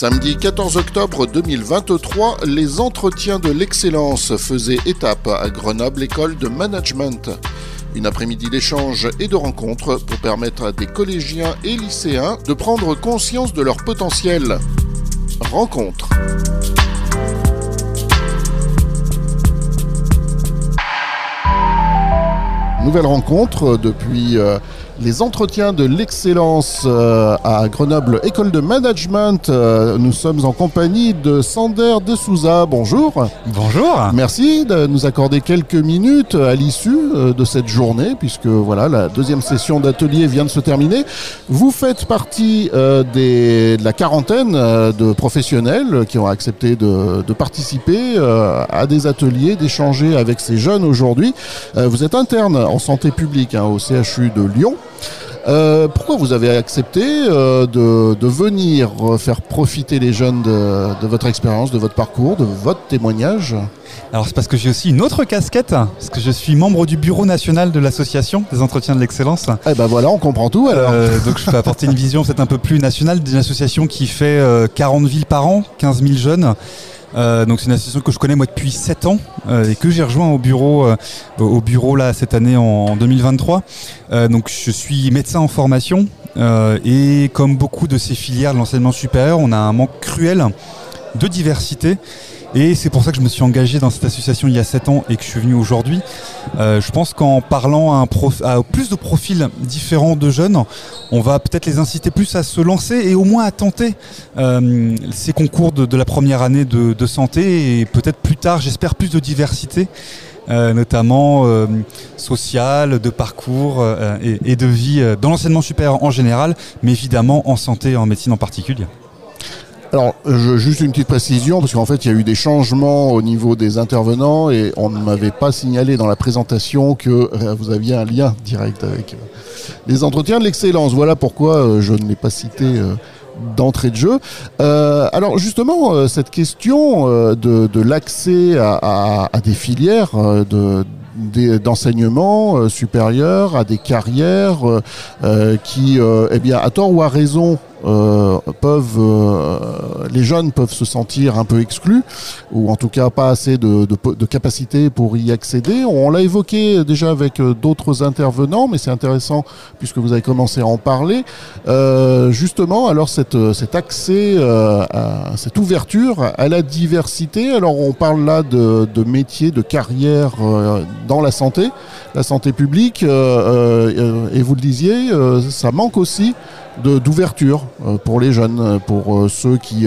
Samedi 14 octobre 2023, les entretiens de l'excellence faisaient étape à Grenoble École de Management. Une après-midi d'échanges et de rencontres pour permettre à des collégiens et lycéens de prendre conscience de leur potentiel. Rencontre. Nouvelle rencontre depuis euh, les entretiens de l'excellence euh, à Grenoble École de Management. Euh, nous sommes en compagnie de Sander de Souza. Bonjour. Bonjour. Merci de nous accorder quelques minutes à l'issue euh, de cette journée, puisque voilà, la deuxième session d'atelier vient de se terminer. Vous faites partie des, de la quarantaine de professionnels qui ont accepté de, de participer à des ateliers, d'échanger avec ces jeunes aujourd'hui. vous êtes interne en santé publique hein, au CHU de Lyon. Euh, pourquoi vous avez accepté euh, de, venir faire profiter les jeunes de, votre expérience, de votre parcours, de votre témoignage? Alors c'est parce que j'ai aussi une autre casquette, parce que je suis membre du bureau national de l'association des entretiens de l'excellence. Eh ben voilà, on comprend tout alors. Euh, donc je peux apporter une vision peut-être un peu plus nationale d'une association qui fait 40 villes par an, 15 000 jeunes. Euh, donc c'est une association que je connais moi depuis 7 ans euh, et que j'ai rejoint au bureau euh, au bureau là cette année en, 2023. donc je suis médecin en formation et comme beaucoup de ces filières de l'enseignement supérieur, on a un manque cruel de diversité et c'est pour ça que je me suis engagé dans cette association il y a 7 ans et que je suis venu aujourd'hui. Euh, je pense qu'en parlant à, plus de profils différents de jeunes, on va peut-être les inciter plus à se lancer et au moins à tenter euh, ces concours de, la première année de, santé et peut-être plus tard, j'espère, plus de diversité. Euh, notamment sociale, de parcours et, de vie dans l'enseignement supérieur en général, mais évidemment en santé et en médecine en particulier. Alors, juste une petite précision, parce qu'en fait, il y a eu des changements au niveau des intervenants et on ne m'avait pas signalé dans la présentation que euh, vous aviez un lien direct avec euh, les entretiens de l'excellence. Voilà pourquoi euh, je ne l'ai pas cité d'entrée de jeu. alors justement, cette question de, l'accès à, des filières d'enseignement supérieur, à des carrières qui, eh bien, à tort ou à raison, euh, peuvent, euh, les jeunes peuvent se sentir un peu exclus, ou en tout cas pas assez de, de, de capacité pour y accéder. On l'a évoqué déjà avec euh, d'autres intervenants, mais c'est intéressant puisque vous avez commencé à en parler. Justement, alors cet accès, cette ouverture à la diversité. Alors on parle là de, de métiers, de carrière dans la santé, la santé publique, et vous le disiez, ça manque aussi d'ouverture euh, pour les jeunes, euh, pour euh, ceux qui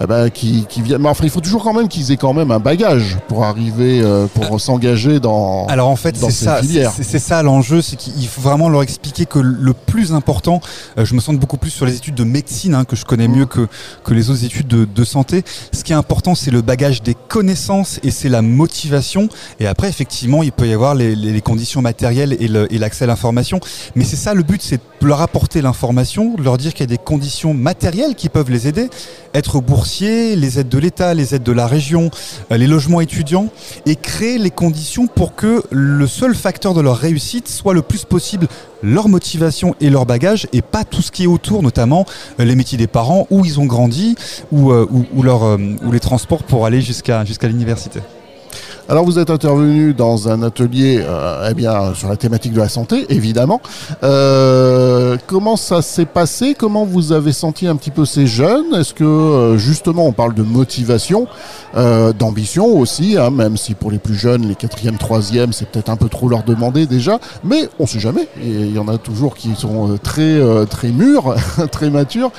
eh ben, qui, qui viennent. Mais enfin, il faut toujours quand même qu'ils aient quand même un bagage pour arriver, pour ah. s'engager dans. Alors en fait, c'est ça, c'est ça l'enjeu, c'est qu'il faut vraiment leur expliquer que le plus important, je me sens beaucoup plus sur les études de médecine hein, que je connais mieux que que les autres études de, de santé. Ce qui est important, c'est le bagage des connaissances et c'est la motivation. Et après, effectivement, il peut y avoir les, les, conditions matérielles et l'accès à l'information. Mais c'est ça le but, c'est leur apporter l'information, leur dire qu'il y a des conditions matérielles qui peuvent les aider, être les aides de l'État, les aides de la région, euh, les logements étudiants, et créer les conditions pour que le seul facteur de leur réussite soit le plus possible leur motivation et leur bagage, et pas tout ce qui est autour, notamment euh, les métiers des parents, où ils ont grandi, ou, euh, les transports pour aller jusqu'à l'université. Alors vous êtes intervenu dans un atelier euh, eh bien, sur la thématique de la santé, évidemment. Euh, comment ça s'est passé? Comment vous avez senti un petit peu ces jeunes? Est-ce que euh, justement on parle de motivation, d'ambition aussi, hein, même si pour les plus jeunes, les quatrièmes, troisièmes, c'est peut-être un peu trop leur demander déjà, mais on sait jamais. Il y en a toujours qui sont très très mûrs, très matures.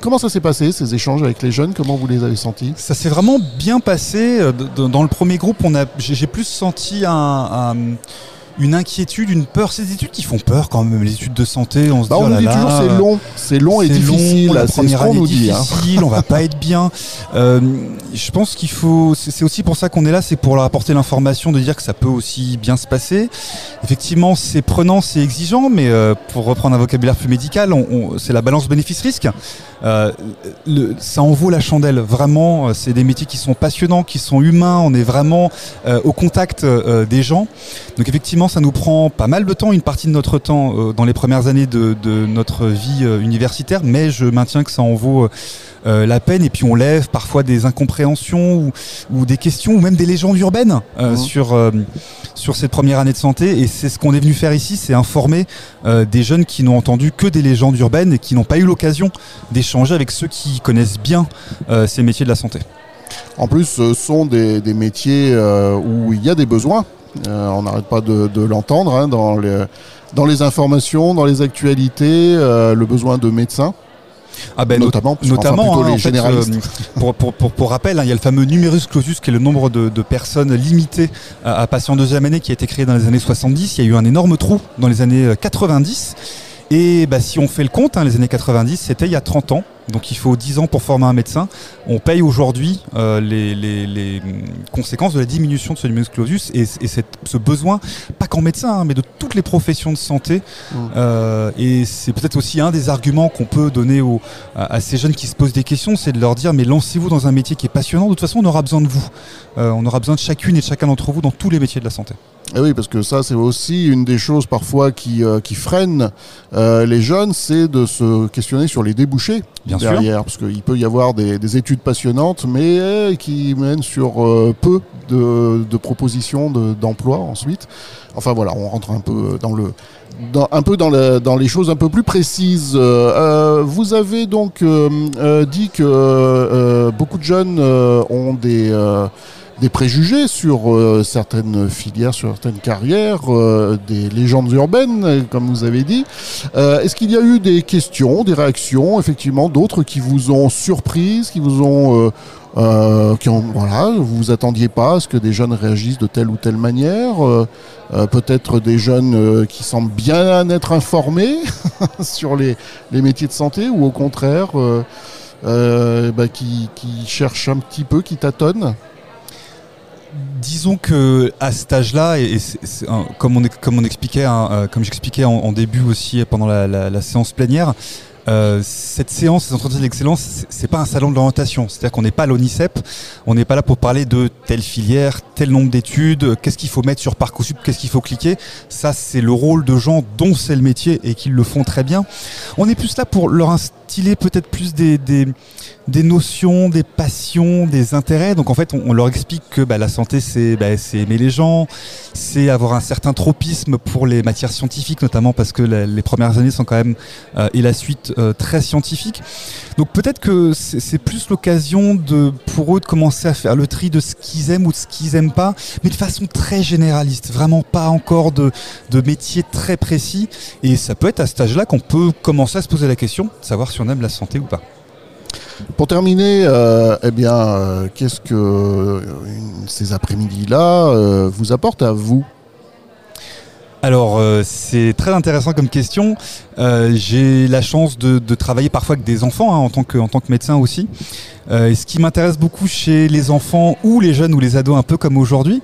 comment ça s'est passé ces échanges avec les jeunes? Comment vous les avez sentis? Ça s'est vraiment bien passé dans le premier groupe j'ai plus senti un, une inquiétude, une peur. Ces études qui font peur quand même, les études de santé. On se bah, dit, on oh dit là toujours c'est long, c'est long et difficile. long, la première année nous dit. hein. difficile, on va pas être bien. Euh, je pense qu'il faut, c'est aussi pour ça qu'on est là, c'est pour leur apporter l'information de dire que ça peut aussi bien se passer. Effectivement, c'est prenant, c'est exigeant, mais euh, pour reprendre un vocabulaire plus médical, on, on- c'est la balance bénéfice-risque. Euh, le- ça en vaut la chandelle, vraiment. C'est des métiers qui sont passionnants, qui sont humains. On est vraiment au contact des gens. Donc effectivement, ça nous prend pas mal de temps, une partie de notre temps euh, dans les premières années de, de notre vie euh, universitaire, mais je maintiens que ça en vaut euh, la peine. Et puis on lève parfois des incompréhensions ou, ou des questions ou même des légendes urbaines Mhm. sur sur cette première année de santé. Et c'est ce qu'on est venu faire ici, c'est informer des jeunes qui n'ont entendu que des légendes urbaines et qui n'ont pas eu l'occasion d'échanger avec ceux qui connaissent bien ces métiers de la santé. En plus, ce sont des, des métiers où il y a des besoins. Euh, on n'arrête pas de, de l'entendre hein, dans, les, dans les informations, dans les actualités, euh, le besoin de médecins, Ah ben, notamment, parce hein, les fait, généralistes. euh, pour, pour, pour, pour rappel, hein, il y a le fameux numerus clausus qui est le nombre de, de personnes limitées à, à passer en deuxième année qui a été créé dans les années 70. Il y a eu un énorme trou dans les années euh, 90. Et bah, si on fait le compte, hein, les années 90, c'était il y a 30 ans. Donc il faut 10 ans pour former un médecin. On paye aujourd'hui euh, les, les, les, conséquences de la diminution de ce numerus clausus et, et cette- ce besoin, pas qu'en médecin, hein, mais de toutes les professions de santé. Mm. Euh, et c'est peut-être aussi un des arguments qu'on peut donner aux, à, à ces jeunes qui se posent des questions, c'est de leur dire mais lancez-vous dans un métier qui est passionnant. De toute façon, on aura besoin de vous. Euh, on aura besoin de chacune et de chacun d'entre vous dans tous les métiers de la santé. Et oui, parce que ça, c'est aussi une des choses parfois qui, euh, qui freinent euh, les jeunes, c'est de se questionner sur les débouchés Bien sûr. derrière. Parce qu'il peut y avoir des, des études passionnantes, mais euh, qui mènent sur euh, peu de, de propositions de- d'emploi ensuite. Enfin voilà, on rentre un peu dans le. Dans, un peu dans, le- dans les choses un peu plus précises. Euh, euh, vous avez donc euh, euh, dit que euh, beaucoup de jeunes euh, ont des, euh, des préjugés sur euh, certaines filières, sur certaines carrières, euh, des légendes urbaines, comme vous avez dit. Euh, Est-ce qu'il y a eu des questions, des réactions, effectivement, d'autres qui vous ont surprise, qui vous ont, qui ont, voilà, vous vous attendiez pas à ce que des jeunes réagissent de telle ou telle manière, peut-être des jeunes qui semblent bien être informés sur les, les métiers de santé, ou au contraire, bah, qui, qui cherchent un petit peu, qui tâtonnent? Disons que à cet âge-là, et, comme on, expliquait, hein, euh, comme j'expliquais en, début aussi pendant la séance plénière, euh, cette séance, ces entretiens d'excellence, c'est- pas un salon de l'orientation. C'est-à-dire qu'on n'est pas à l'ONICEP, on n'est pas là pour parler de telle filière, tel nombre d'études, euh, qu'est-ce qu'il faut mettre sur Parcoursup, qu'est-ce qu'il faut cliquer. Ça, c'est le rôle de gens dont c'est le métier et qui le font très bien. On est plus là pour leur instiller peut-être plus des, des, des notions, des passions, des intérêts. Donc en fait, on, leur explique que bah, la santé, c'est bah, aimer les gens, c'est avoir un certain tropisme pour les matières scientifiques, notamment parce que les premières années sont quand même, euh, et la suite, euh, très scientifiques. Donc peut-être que c'est plus l'occasion de pour eux de commencer à faire le tri de ce qu'ils aiment ou de ce qu'ils aiment pas, mais de façon très généraliste, vraiment pas encore de, de métier très précis. Et ça peut être à cet âge-là qu'on peut commencer à se poser la question, de savoir si on aime la santé ou pas. Pour terminer, euh, eh bien, euh, qu'est-ce que ces après-midi-là vous apportent à vous? Alors, euh, c'est très intéressant comme question. Euh, J'ai la chance de, travailler parfois avec des enfants hein, en tant que médecin aussi. Euh, ce qui m'intéresse beaucoup chez les enfants ou les jeunes ou les ados, un peu comme aujourd'hui,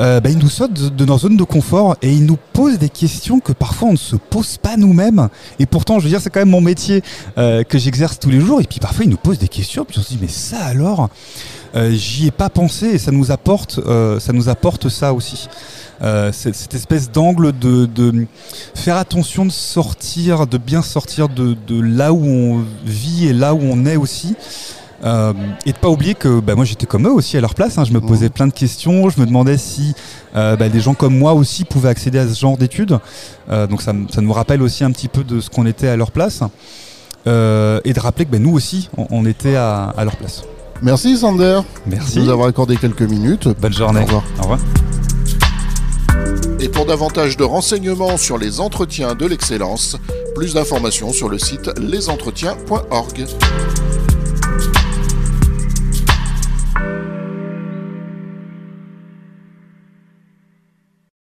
euh, bah, ils nous sortent de, de leur zone de confort et ils nous posent des questions que parfois on ne se pose pas nous-mêmes. Et pourtant, je veux dire, c'est quand même mon métier euh, que j'exerce tous les jours. Et puis parfois, ils nous posent des questions. Puis on se dit, mais ça alors? J'y ai pas pensé et ça nous apporte, ça nous apporte ça aussi. Cette, espèce d'angle de, faire attention de sortir, de bien sortir de là où on vit et là où on est aussi. Euh, et de pas oublier que bah, moi j'étais comme eux aussi à leur place. hein. Je me posais plein de questions. Je me demandais si euh, bah, des gens comme moi aussi pouvaient accéder à ce genre d'études. Euh, donc ça, nous rappelle aussi un petit peu de ce qu'on était à leur place. Euh, et de rappeler que bah, nous aussi on, on était à, à leur place. Merci Sander Merci. de nous avoir accordé quelques minutes. Bonne journée. Au revoir. Au revoir. Et pour davantage de renseignements sur les entretiens de l'excellence, plus d'informations sur le site lesentretiens.org.